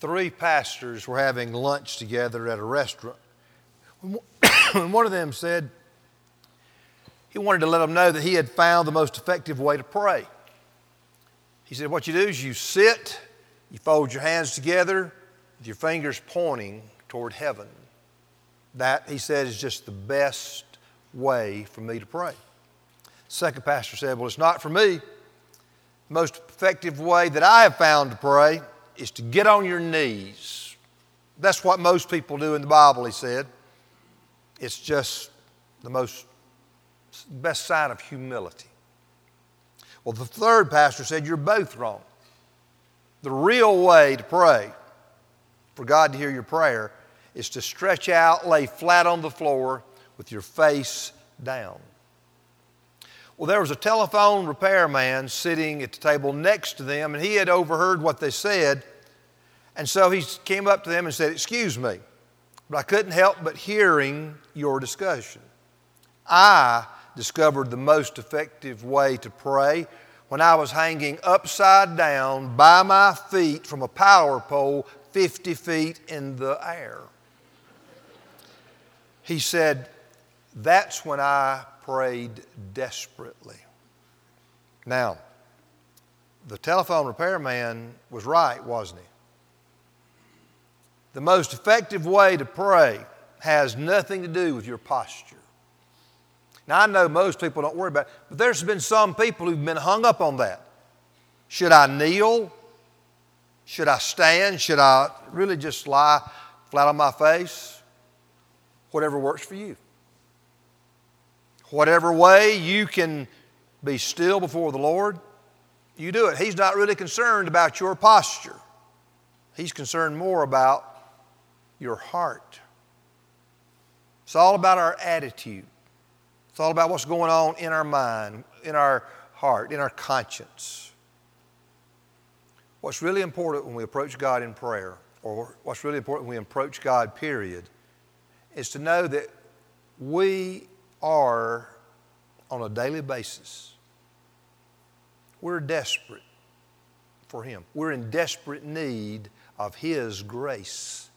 three pastors were having lunch together at a restaurant. And one of them said he wanted to let them know that he had found the most effective way to pray. He said, What you do is you sit, you fold your hands together with your fingers pointing toward heaven. That, he said, is just the best way for me to pray. Second pastor said, Well, it's not for me. The most effective way that I have found to pray is to get on your knees. That's what most people do in the Bible, he said. It's just the most best sign of humility. Well, the third pastor said, You're both wrong. The real way to pray for God to hear your prayer is to stretch out, lay flat on the floor with your face down. Well, there was a telephone repairman sitting at the table next to them, and he had overheard what they said. And so he came up to them and said, Excuse me, but I couldn't help but hearing your discussion. I discovered the most effective way to pray when I was hanging upside down by my feet from a power pole 50 feet in the air. He said, That's when I prayed desperately. Now, the telephone repairman was right, wasn't he? The most effective way to pray has nothing to do with your posture. Now, I know most people don't worry about it, but there's been some people who've been hung up on that. Should I kneel? Should I stand? Should I really just lie flat on my face? Whatever works for you. Whatever way you can be still before the Lord, you do it. He's not really concerned about your posture, He's concerned more about your heart. It's all about our attitude. It's all about what's going on in our mind, in our heart, in our conscience. What's really important when we approach God in prayer, or what's really important when we approach God, period, is to know that we are on a daily basis. We're desperate for Him. We're in desperate need of His grace.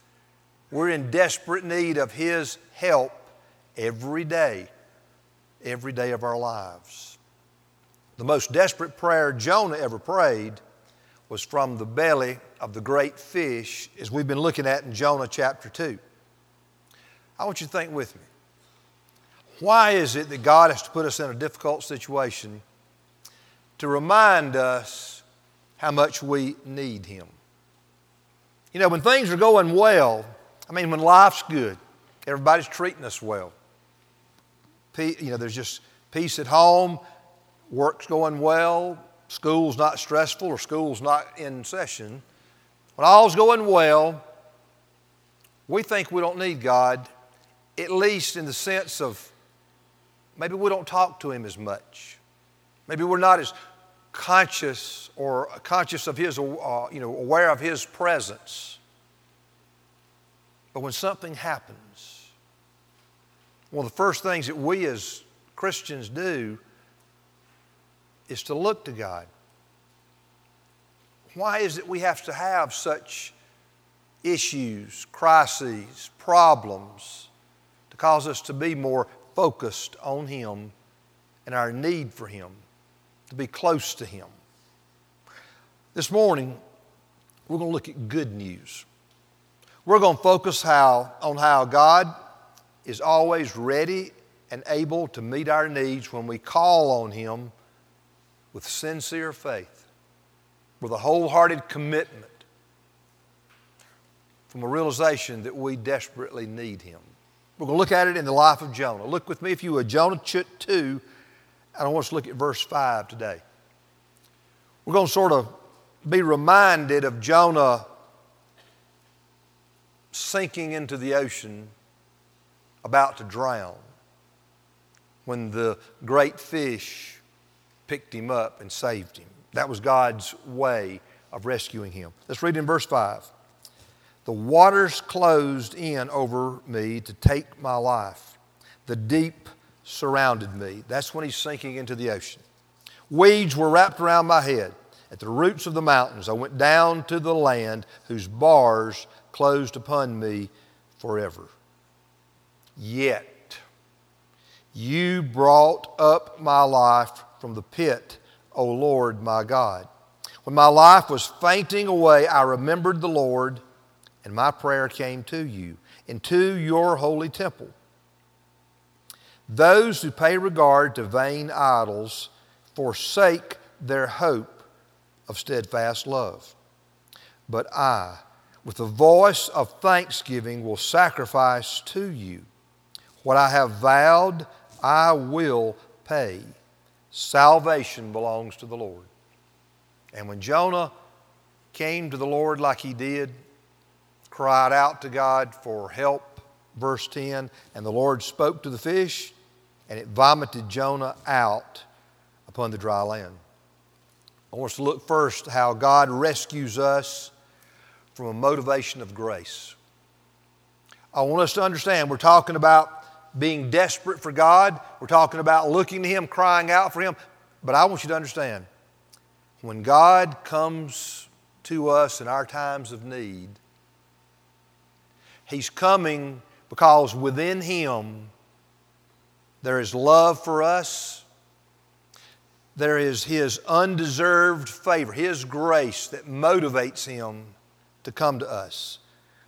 We're in desperate need of His help every day, every day of our lives. The most desperate prayer Jonah ever prayed was from the belly of the great fish, as we've been looking at in Jonah chapter 2. I want you to think with me. Why is it that God has to put us in a difficult situation to remind us how much we need Him? You know, when things are going well, I mean, when life's good, everybody's treating us well. You know, there's just peace at home, work's going well, school's not stressful, or school's not in session. When all's going well, we think we don't need God, at least in the sense of Maybe we don't talk to Him as much. Maybe we're not as conscious or conscious of His, uh, you know, aware of His presence. But when something happens, one of the first things that we as Christians do is to look to God. Why is it we have to have such issues, crises, problems to cause us to be more focused on Him and our need for Him, to be close to Him. This morning, we're going to look at good news. We're going to focus how, on how God is always ready and able to meet our needs when we call on Him with sincere faith, with a wholehearted commitment, from a realization that we desperately need Him. We're going to look at it in the life of Jonah. Look with me, if you would, Jonah 2, and I want us to look at verse 5 today. We're going to sort of be reminded of Jonah sinking into the ocean, about to drown, when the great fish picked him up and saved him. That was God's way of rescuing him. Let's read in verse 5. The waters closed in over me to take my life. The deep surrounded me. That's when he's sinking into the ocean. Weeds were wrapped around my head. at the roots of the mountains. I went down to the land whose bars closed upon me forever. Yet you brought up my life from the pit, O Lord my God. When my life was fainting away, I remembered the Lord, and my prayer came to you, into your holy temple. Those who pay regard to vain idols forsake their hope of steadfast love. But I, with a voice of thanksgiving, will sacrifice to you. What I have vowed, I will pay. Salvation belongs to the Lord. And when Jonah came to the Lord like he did, cried out to God for help, verse 10, and the Lord spoke to the fish, and it vomited Jonah out upon the dry land. I want us to look first how God rescues us from a motivation of grace. I want us to understand we're talking about being desperate for God, we're talking about looking to Him, crying out for Him, but I want you to understand when God comes to us in our times of need, He's coming because within Him there is love for us. There is His undeserved favor, His grace that motivates Him to come to us.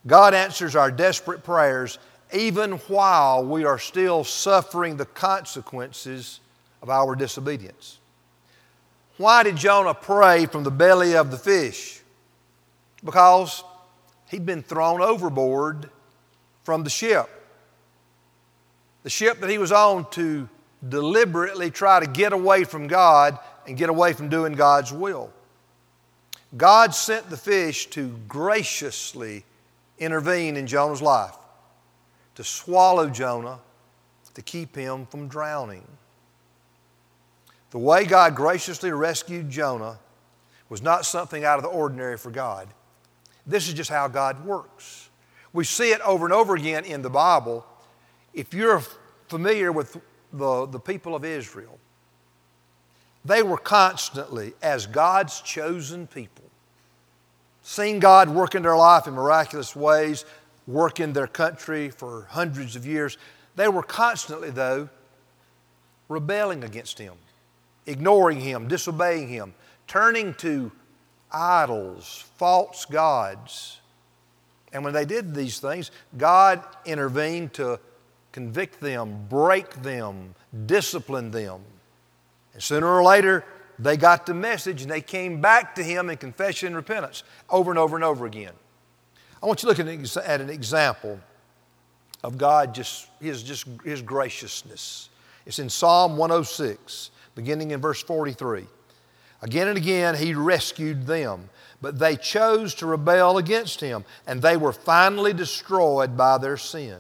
God answers our desperate prayers even while we are still suffering the consequences of our disobedience. Why did Jonah pray from the belly of the fish? Because he'd been thrown overboard from the ship. The ship that he was on to deliberately try to get away from God and get away from doing God's will. God sent the fish to graciously intervene in Jonah's life, to swallow Jonah, to keep him from drowning. The way God graciously rescued Jonah was not something out of the ordinary for God. This is just how God works. We see it over and over again in the Bible. If you're familiar with the, the people of Israel, they were constantly, as God's chosen people, seeing God work in their life in miraculous ways, work in their country for hundreds of years. They were constantly, though, rebelling against Him ignoring Him, disobeying Him, turning to idols, false gods. And when they did these things, God intervened to convict them, break them, discipline them. And sooner or later, they got the message and they came back to Him in confession and repentance over and over and over again. I want you to look at an example of God, just His, just His graciousness. It's in Psalm 106 beginning in verse 43. Again and again, he rescued them, but they chose to rebel against him, and they were finally destroyed by their sin.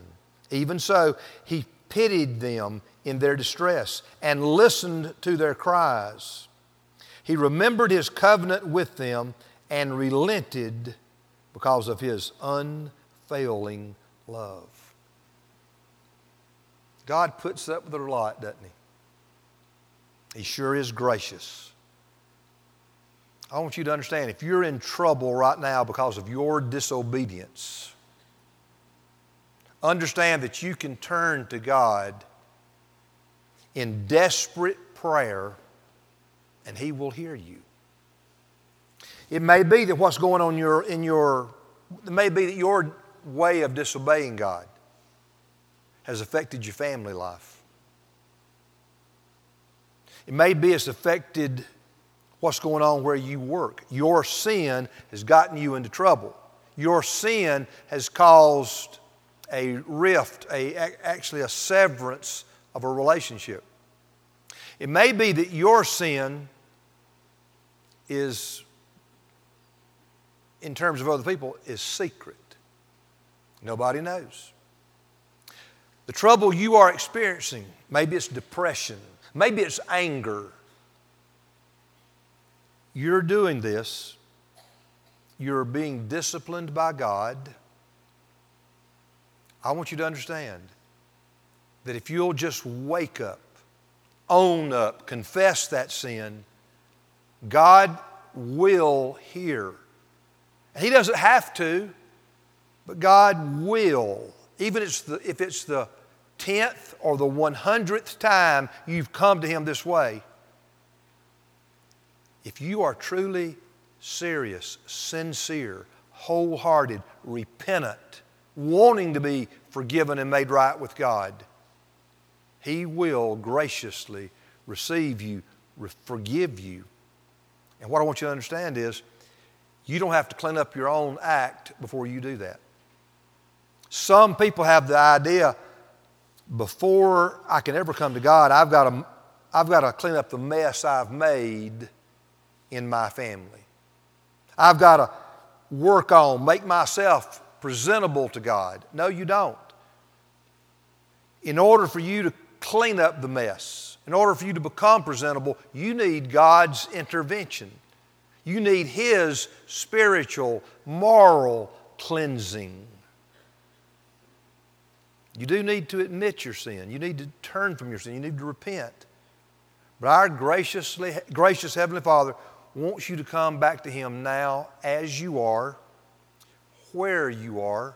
Even so, he pitied them in their distress and listened to their cries. He remembered his covenant with them and relented because of his unfailing love. God puts up with a lot, doesn't he? He sure is gracious. I want you to understand if you're in trouble right now because of your disobedience, understand that you can turn to God in desperate prayer and He will hear you. It may be that what's going on your, in your it may be that your way of disobeying God has affected your family life. It may be it's affected what's going on where you work. Your sin has gotten you into trouble. Your sin has caused a rift, a, actually a severance of a relationship. It may be that your sin is, in terms of other people, is secret. Nobody knows. The trouble you are experiencing, maybe it's depression, Maybe it's anger. You're doing this, you're being disciplined by God. I want you to understand that if you'll just wake up, own up, confess that sin, God will hear. And He doesn't have to, but God will. Even if it's the, if it's the 10th or the 100th time you've come to Him this way, if you are truly serious, sincere, wholehearted, repentant, wanting to be forgiven and made right with God, He will graciously receive you, forgive you. And what I want you to understand is you don't have to clean up your own act before you do that. Some people have the idea before I can ever come to God, I've got to, I've got to clean up the mess I've made in my family. I've got to work on, make myself presentable to God. No, you don't. In order for you to clean up the mess, in order for you to become presentable, you need God's intervention. You need His spiritual, moral cleansing. You do need to admit your sin. You need to turn from your sin. You need to repent. But our graciously, gracious Heavenly Father wants you to come back to Him now as you are, where you are,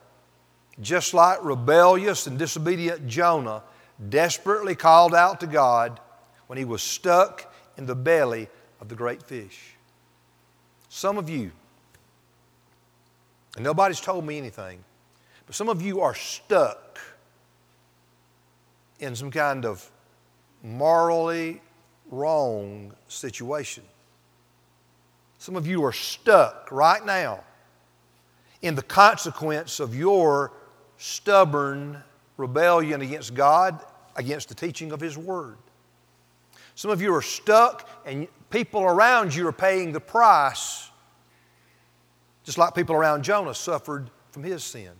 just like rebellious and disobedient Jonah desperately called out to God when he was stuck in the belly of the great fish. Some of you, and nobody's told me anything, but some of you are stuck in some kind of morally wrong situation. Some of you are stuck right now in the consequence of your stubborn rebellion against God, against the teaching of His Word. Some of you are stuck, and people around you are paying the price, just like people around Jonah suffered from his sin.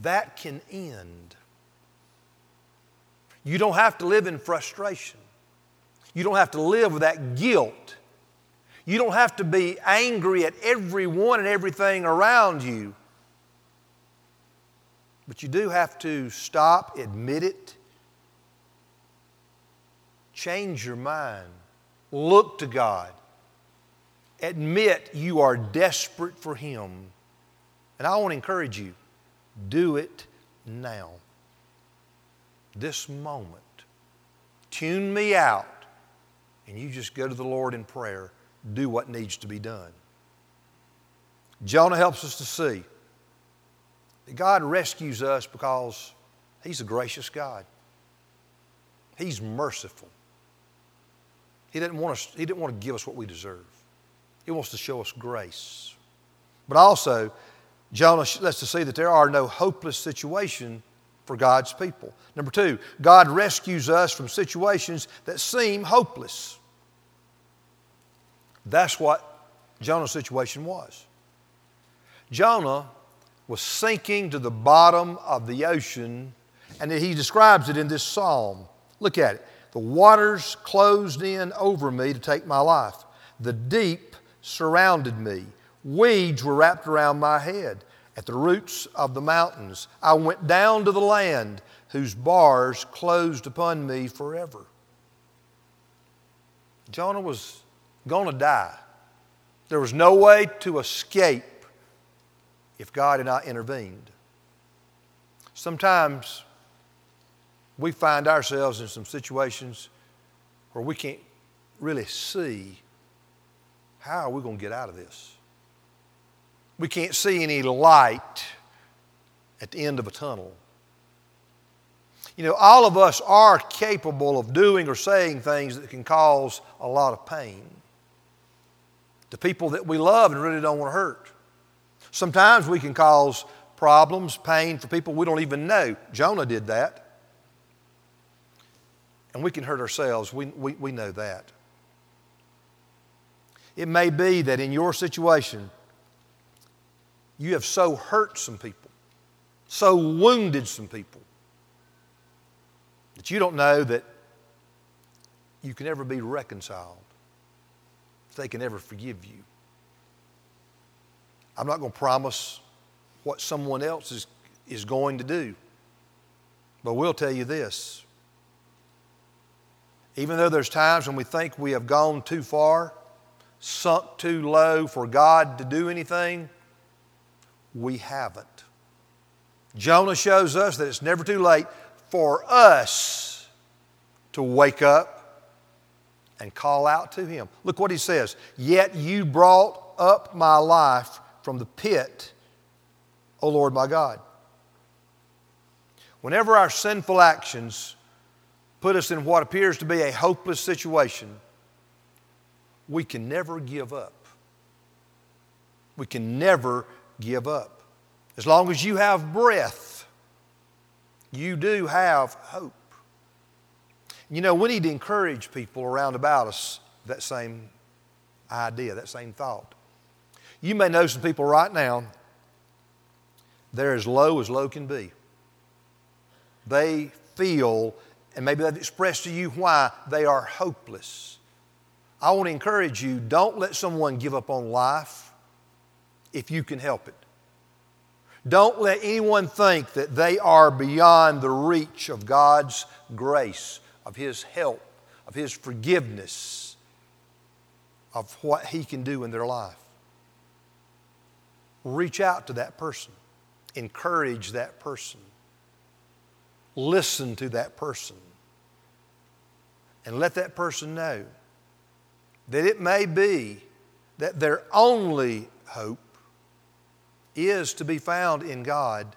That can end. You don't have to live in frustration. You don't have to live with that guilt you don't have to be angry at everyone and everything around you. But you do have to stop, admit it, change your mind, look to God, admit you are desperate for Him. And I want to encourage you do it now, this moment. Tune me out, and you just go to the Lord in prayer do what needs to be done. Jonah helps us to see God rescues us because He's a gracious God. He's merciful. He didn't, want us, he didn't want to give us what we deserve. He wants to show us grace. But also, Jonah lets us see that there are no hopeless situations for God's people. Number two, God rescues us from situations that seem hopeless. That's what Jonah's situation was. Jonah was sinking to the bottom of the ocean, and he describes it in this psalm. Look at it. The waters closed in over me to take my life. The deep surrounded me. Weeds were wrapped around my head. At the roots of the mountains, I went down to the land whose bars closed upon me forever. Jonah was going to die. There was no way to escape if God had not intervened. Sometimes we find ourselves in some situations where we can't really see how are we going to get out of this. We can't see any light at the end of a tunnel. You know, all of us are capable of doing or saying things that can cause a lot of pain to people that we love and really don't want to hurt. Sometimes we can cause problems, pain for people we don't even know. Jonah did that. And we can hurt ourselves. We, we, we know that. It may be that in your situation, you have so hurt some people, so wounded some people, that you don't know that you can ever be reconciled they can ever forgive you. I'm not going to promise what someone else is, is going to do, but we'll tell you this. Even though there's times when we think we have gone too far, sunk too low for God to do anything? We haven't. Jonah shows us that it's never too late for us to wake up and call out to Him. Look what he says Yet you brought up my life from the pit, O Lord my God. Whenever our sinful actions put us in what appears to be a hopeless situation, we can never give up. We can never give up. As long as you have breath, you do have hope. You know, we need to encourage people around about us that same idea, that same thought. You may know some people right now, they're as low as low can be. They feel, and maybe they've expressed to you why they are hopeless. I want to encourage you don't let someone give up on life if you can help it. Don't let anyone think that they are beyond the reach of God's grace, of His help, of His forgiveness, of what He can do in their life. Reach out to that person, encourage that person, listen to that person, and let that person know that it may be that their only hope is to be found in God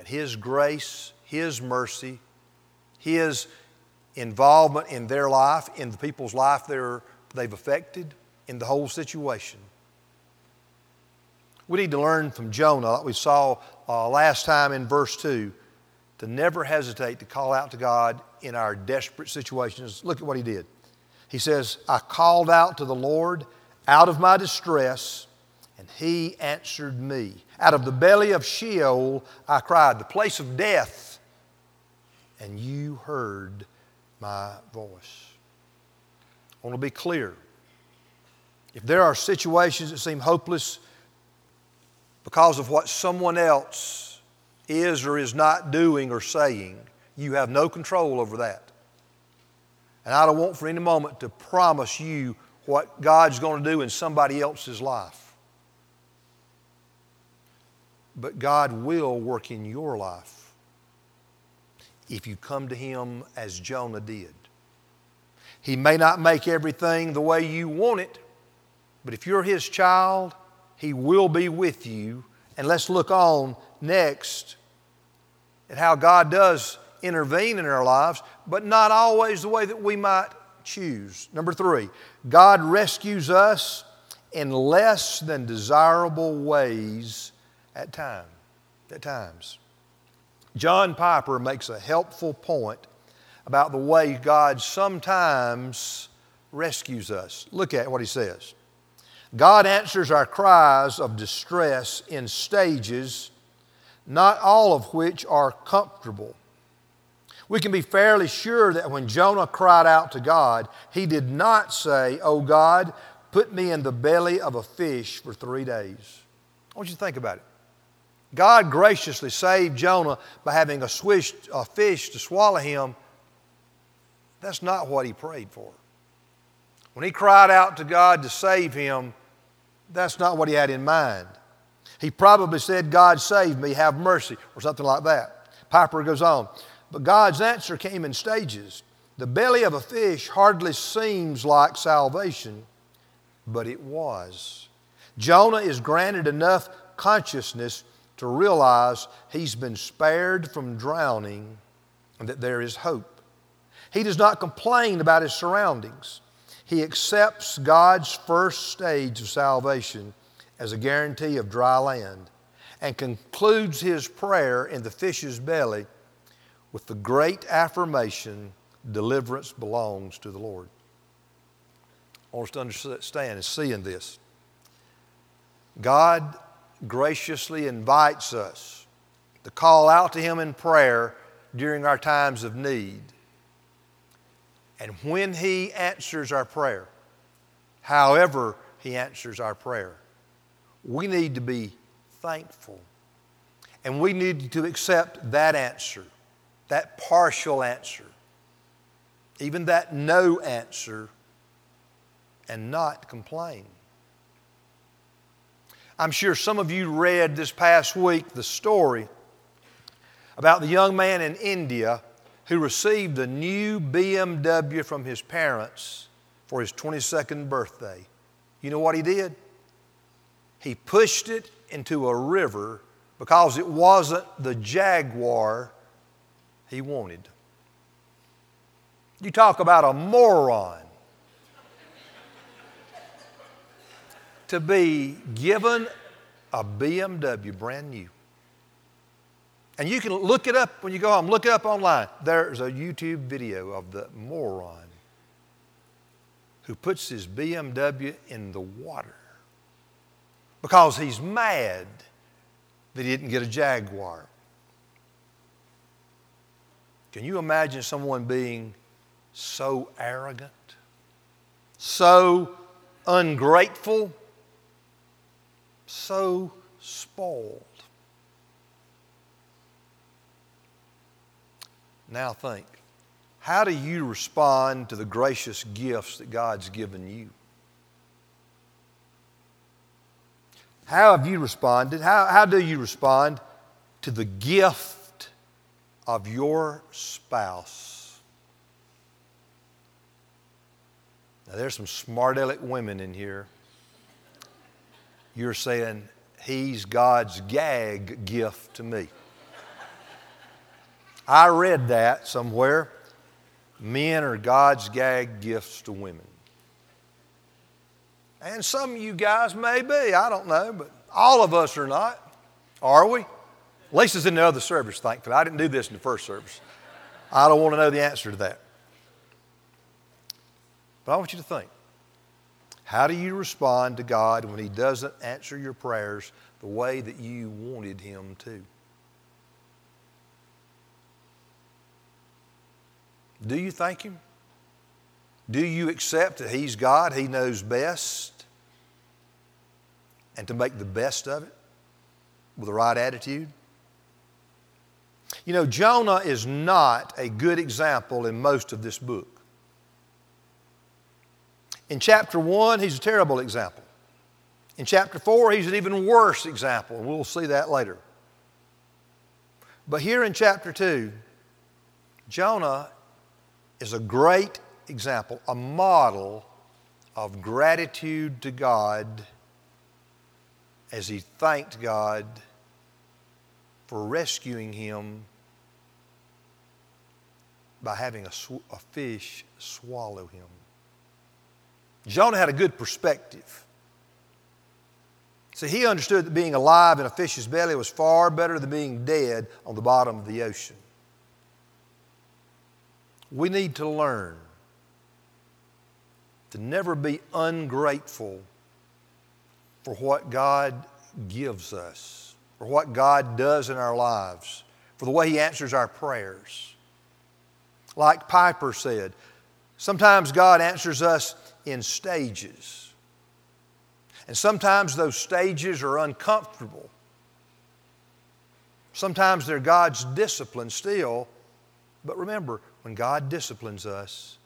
and His grace, His mercy, His involvement in their life, in the people's life they've affected, in the whole situation. We need to learn from Jonah, like we saw uh, last time in verse 2, to never hesitate to call out to God in our desperate situations. Look at what he did. He says, I called out to the Lord out of my distress, and he answered me. Out of the belly of Sheol I cried, the place of death, and you heard my voice. I want to be clear. If there are situations that seem hopeless because of what someone else is or is not doing or saying, you have no control over that. And I don't want for any moment to promise you what God's going to do in somebody else's life. But God will work in your life if you come to Him as Jonah did. He may not make everything the way you want it, but if you're His child, He will be with you. And let's look on next at how God does intervene in our lives, but not always the way that we might choose. Number three, God rescues us in less than desirable ways at time, at times. John Piper makes a helpful point about the way God sometimes rescues us. Look at what he says. God answers our cries of distress in stages, not all of which are comfortable. We can be fairly sure that when Jonah cried out to God, he did not say, Oh God, put me in the belly of a fish for three days. I want you to think about it. God graciously saved Jonah by having a, swish, a fish to swallow him. That's not what he prayed for. When he cried out to God to save him, that's not what he had in mind. He probably said, God save me, have mercy, or something like that. Piper goes on. But God's answer came in stages. The belly of a fish hardly seems like salvation, but it was. Jonah is granted enough consciousness to realize he's been spared from drowning and that there is hope. He does not complain about his surroundings. He accepts God's first stage of salvation as a guarantee of dry land and concludes his prayer in the fish's belly with the great affirmation deliverance belongs to the Lord. I want us to understand and see in this. God graciously invites us to call out to Him in prayer during our times of need. And when He answers our prayer, however He answers our prayer, we need to be thankful. And we need to accept that answer that partial answer, even that no answer, and not complain. I'm sure some of you read this past week the story about the young man in India who received a new BMW from his parents for his 22nd birthday. You know what he did? He pushed it into a river because it wasn't the Jaguar he wanted. You talk about a moron. to be given a BMW brand new. And you can look it up when you go home. Look it up online. There's a YouTube video of the moron who puts his BMW in the water because he's mad that he didn't get a Jaguar. Can you imagine someone being so arrogant, so ungrateful, so spoiled? Now think how do you respond to the gracious gifts that God's given you? How have you responded? How, how do you respond to the gift of your spouse? Now, there's some smart aleck women in here. You're saying, He's God's gag gift to me. I read that somewhere. Men are God's gag gifts to women. And some of you guys may be, I don't know, but all of us are not, are we? Lisa's in the other service, thankfully. I didn't do this in the first service. I don't want to know the answer to that. But I want you to think how do you respond to God when He doesn't answer your prayers the way that you wanted Him to? Do you thank Him? Do you accept that He's God, He knows best, and to make the best of it with the right attitude? You know, Jonah is not a good example in most of this book. In chapter 1, he's a terrible example. In chapter 4, he's an even worse example, we'll see that later. But here in chapter 2, Jonah is a great example, a model of gratitude to God as he thanked God for rescuing him by having a, sw- a fish swallow him. Jonah had a good perspective. See, he understood that being alive in a fish's belly was far better than being dead on the bottom of the ocean. We need to learn to never be ungrateful for what God gives us, for what God does in our lives, for the way He answers our prayers. Like Piper said, sometimes God answers us in stages. And sometimes those stages are uncomfortable. Sometimes they're God's discipline still. But remember, when God disciplines us,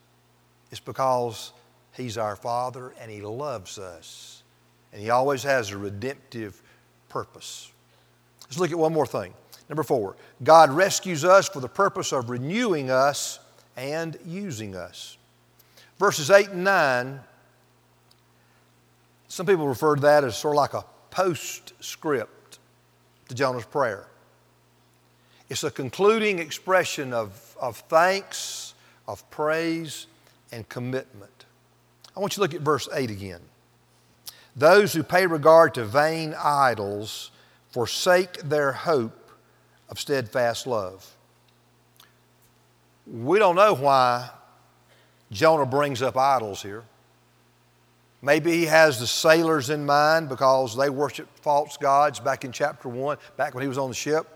it's because He's our Father and He loves us. And He always has a redemptive purpose. Let's look at one more thing. Number four, God rescues us for the purpose of renewing us and using us. Verses 8 and 9, some people refer to that as sort of like a postscript to Jonah's prayer. It's a concluding expression of, of thanks, of praise, and commitment. I want you to look at verse 8 again. Those who pay regard to vain idols forsake their hope of steadfast love. We don't know why Jonah brings up idols here. Maybe he has the sailors in mind because they worshiped false gods back in chapter 1, back when he was on the ship.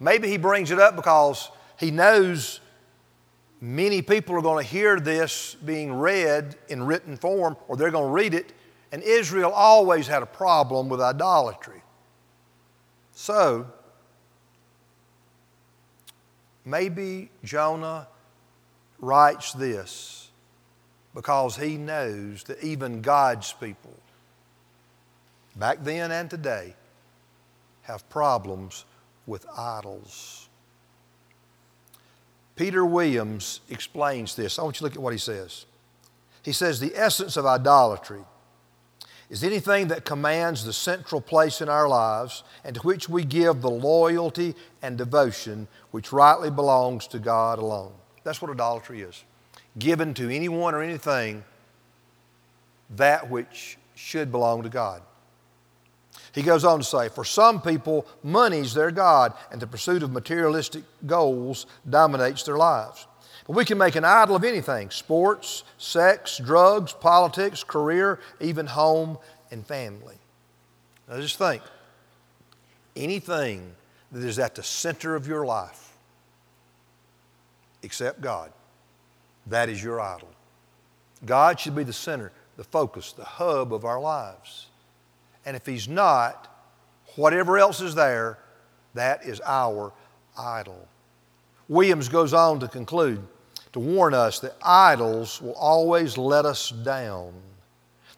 Maybe he brings it up because he knows many people are going to hear this being read in written form or they're going to read it, and Israel always had a problem with idolatry. So, maybe Jonah writes this because he knows that even God's people, back then and today, have problems with idols. Peter Williams explains this. I want you to look at what he says. He says, The essence of idolatry is anything that commands the central place in our lives and to which we give the loyalty and devotion which rightly belongs to God alone. That's what idolatry is. Given to anyone or anything that which should belong to God. He goes on to say, For some people, money's their God, and the pursuit of materialistic goals dominates their lives. But we can make an idol of anything sports, sex, drugs, politics, career, even home and family. Now just think anything that is at the center of your life, except God, that is your idol. God should be the center, the focus, the hub of our lives. And if He's not, whatever else is there, that is our idol. Williams goes on to conclude, to warn us that idols will always let us down.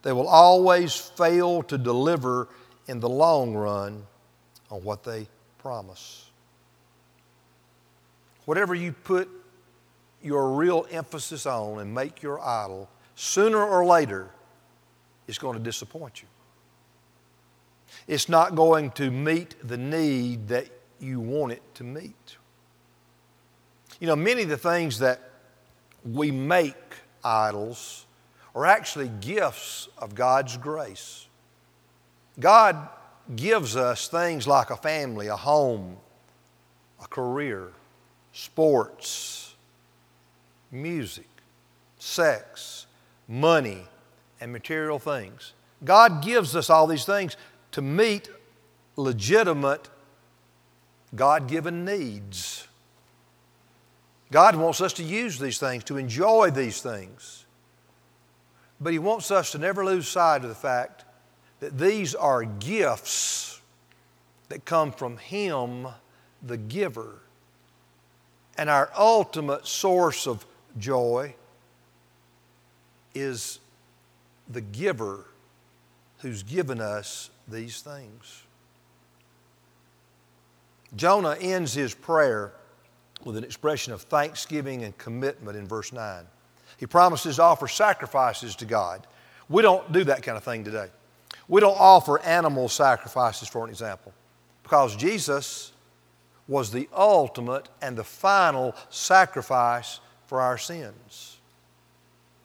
They will always fail to deliver in the long run on what they promise. Whatever you put your real emphasis on and make your idol, sooner or later, is going to disappoint you. It's not going to meet the need that you want it to meet. You know, many of the things that we make idols are actually gifts of God's grace. God gives us things like a family, a home, a career, sports, music, sex, money, and material things. God gives us all these things to meet legitimate God given needs. God wants us to use these things, to enjoy these things. But He wants us to never lose sight of the fact that these are gifts that come from Him, the giver. And our ultimate source of joy is the giver who's given us these things. Jonah ends his prayer with an expression of thanksgiving and commitment in verse 9. He promises to offer sacrifices to God. We don't do that kind of thing today. We don't offer animal sacrifices, for an example, because Jesus was the ultimate and the final sacrifice for our sins.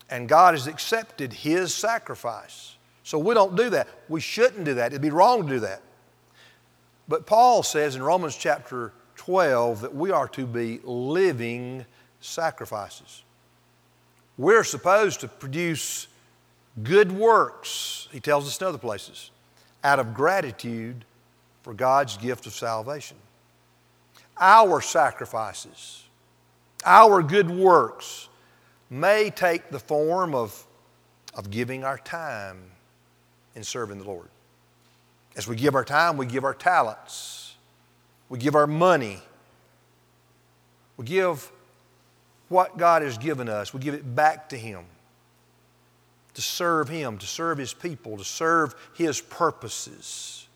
And God has accepted His sacrifice. So we don't do that. We shouldn't do that. It'd be wrong to do that. But Paul says in Romans chapter 12 that we are to be living sacrifices. We're supposed to produce good works, he tells us in other places, out of gratitude for God's gift of salvation. Our sacrifices, our good works may take the form of, of giving our time in serving the Lord. As we give our time, we give our talents, we give our money, we give what God has given us, we give it back to Him to serve Him, to serve His people, to serve His purposes.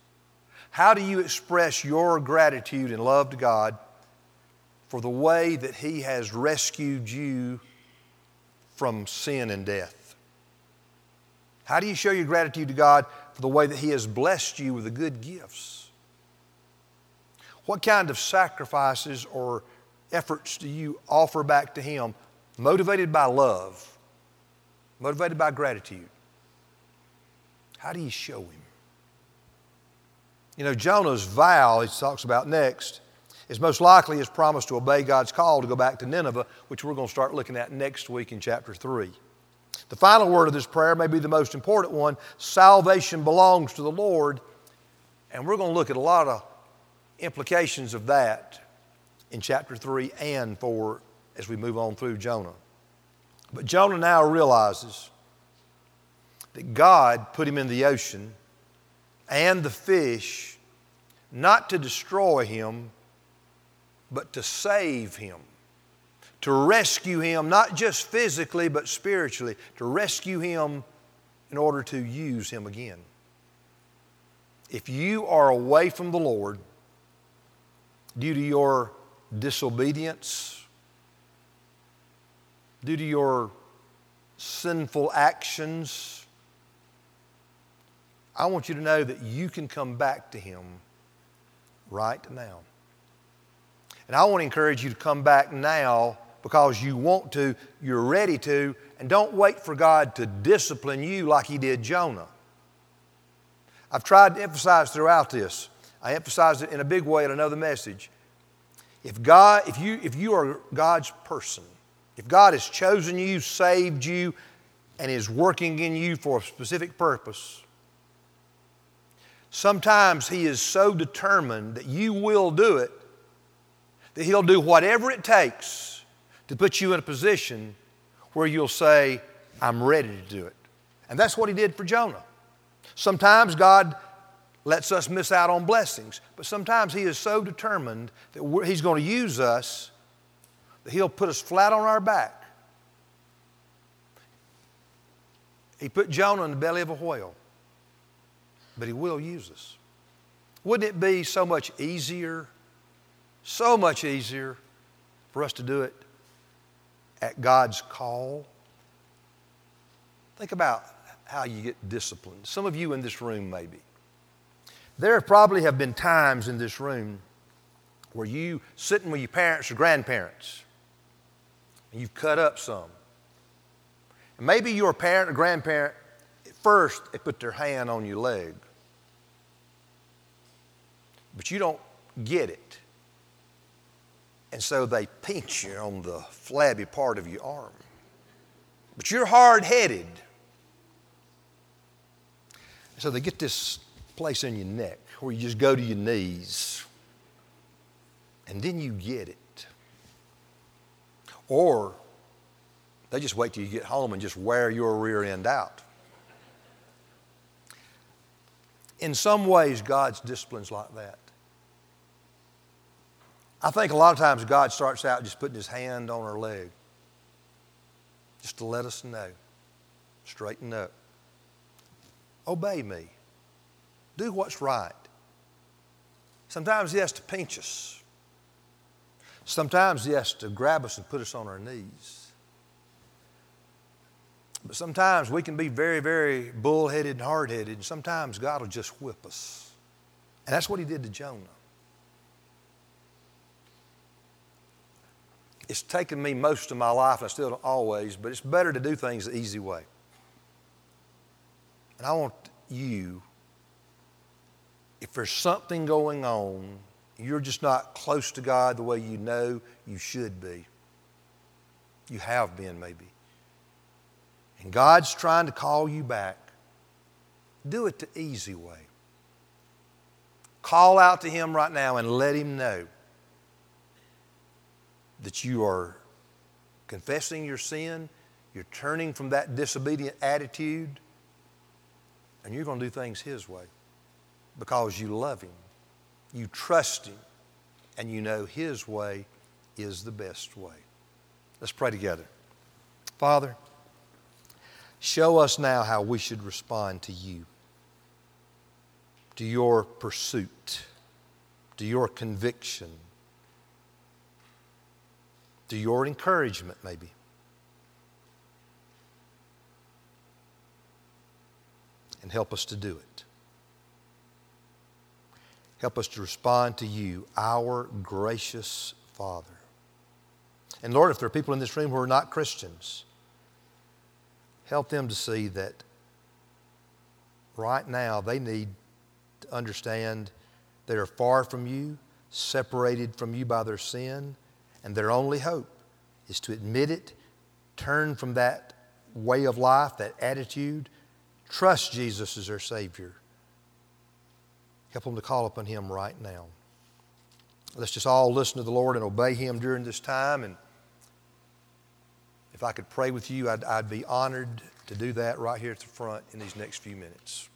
How do you express your gratitude and love to God for the way that He has rescued you from sin and death? How do you show your gratitude to God for the way that He has blessed you with the good gifts? What kind of sacrifices or efforts do you offer back to Him motivated by love, motivated by gratitude? How do you show Him? You know, Jonah's vow, he talks about next, is most likely his promise to obey God's call to go back to Nineveh, which we're going to start looking at next week in chapter 3. The final word of this prayer may be the most important one salvation belongs to the Lord. And we're going to look at a lot of implications of that in chapter 3 and 4 as we move on through Jonah. But Jonah now realizes that God put him in the ocean and the fish not to destroy him, but to save him, to rescue him, not just physically, but spiritually, to rescue him in order to use him again. If you are away from the Lord due to your disobedience, due to your sinful actions, I want you to know that you can come back to Him right now. And I want to encourage you to come back now because you want to, you're ready to, and don't wait for God to discipline you like He did Jonah. I've tried to emphasize throughout this, I emphasized it in a big way in another message. If God, if you, if you are God's person, if God has chosen you, saved you, and is working in you for a specific purpose, sometimes He is so determined that you will do it that He'll do whatever it takes to put you in a position where you'll say, I'm ready to do it. And that's what He did for Jonah. Sometimes God lets us miss out on blessings, but sometimes He is so determined that He's going to use us that He'll put us flat on our back. He put Jonah in the belly of a whale, but He will use us. Wouldn't it be so much easier, so much easier for us to do it at God's call? Think about how you get disciplined. Some of you in this room, maybe. There probably have been times in this room where you sitting with your parents or grandparents and you've cut up some. And maybe your parent or grandparent, at first, they put their hand on your leg. But you don't get it. And so they pinch you on the flabby part of your arm. But you're hard headed. So they get this place in your neck where you just go to your knees and then you get it. Or they just wait till you get home and just wear your rear end out. In some ways, God's discipline's like that. I think a lot of times God starts out just putting his hand on our leg just to let us know, straighten up. Obey me. Do what's right. Sometimes He has to pinch us. Sometimes He has to grab us and put us on our knees. But sometimes we can be very, very bullheaded and hard headed, and sometimes God will just whip us. And that's what He did to Jonah. It's taken me most of my life, and I still don't always, but it's better to do things the easy way. And I want you, if there's something going on, you're just not close to God the way you know you should be. You have been, maybe. And God's trying to call you back. Do it the easy way. Call out to Him right now and let Him know that you are confessing your sin, you're turning from that disobedient attitude, and you're going to do things His way because you love Him, you trust Him, and you know His way is the best way. Let's pray together. Father, show us now how we should respond to you, to your pursuit, to your conviction, to your encouragement, maybe. and help us to do it. Help us to respond to you, our gracious Father. And Lord, if there are people in this room who are not Christians, help them to see that right now they need to understand they are far from you, separated from you by their sin, and their only hope is to admit it, turn from that way of life, that attitude, trust Jesus as their Savior. Help them to call upon Him right now. Let's just all listen to the Lord and obey Him during this time. And if I could pray with you, I'd, I'd be honored to do that right here at the front in these next few minutes.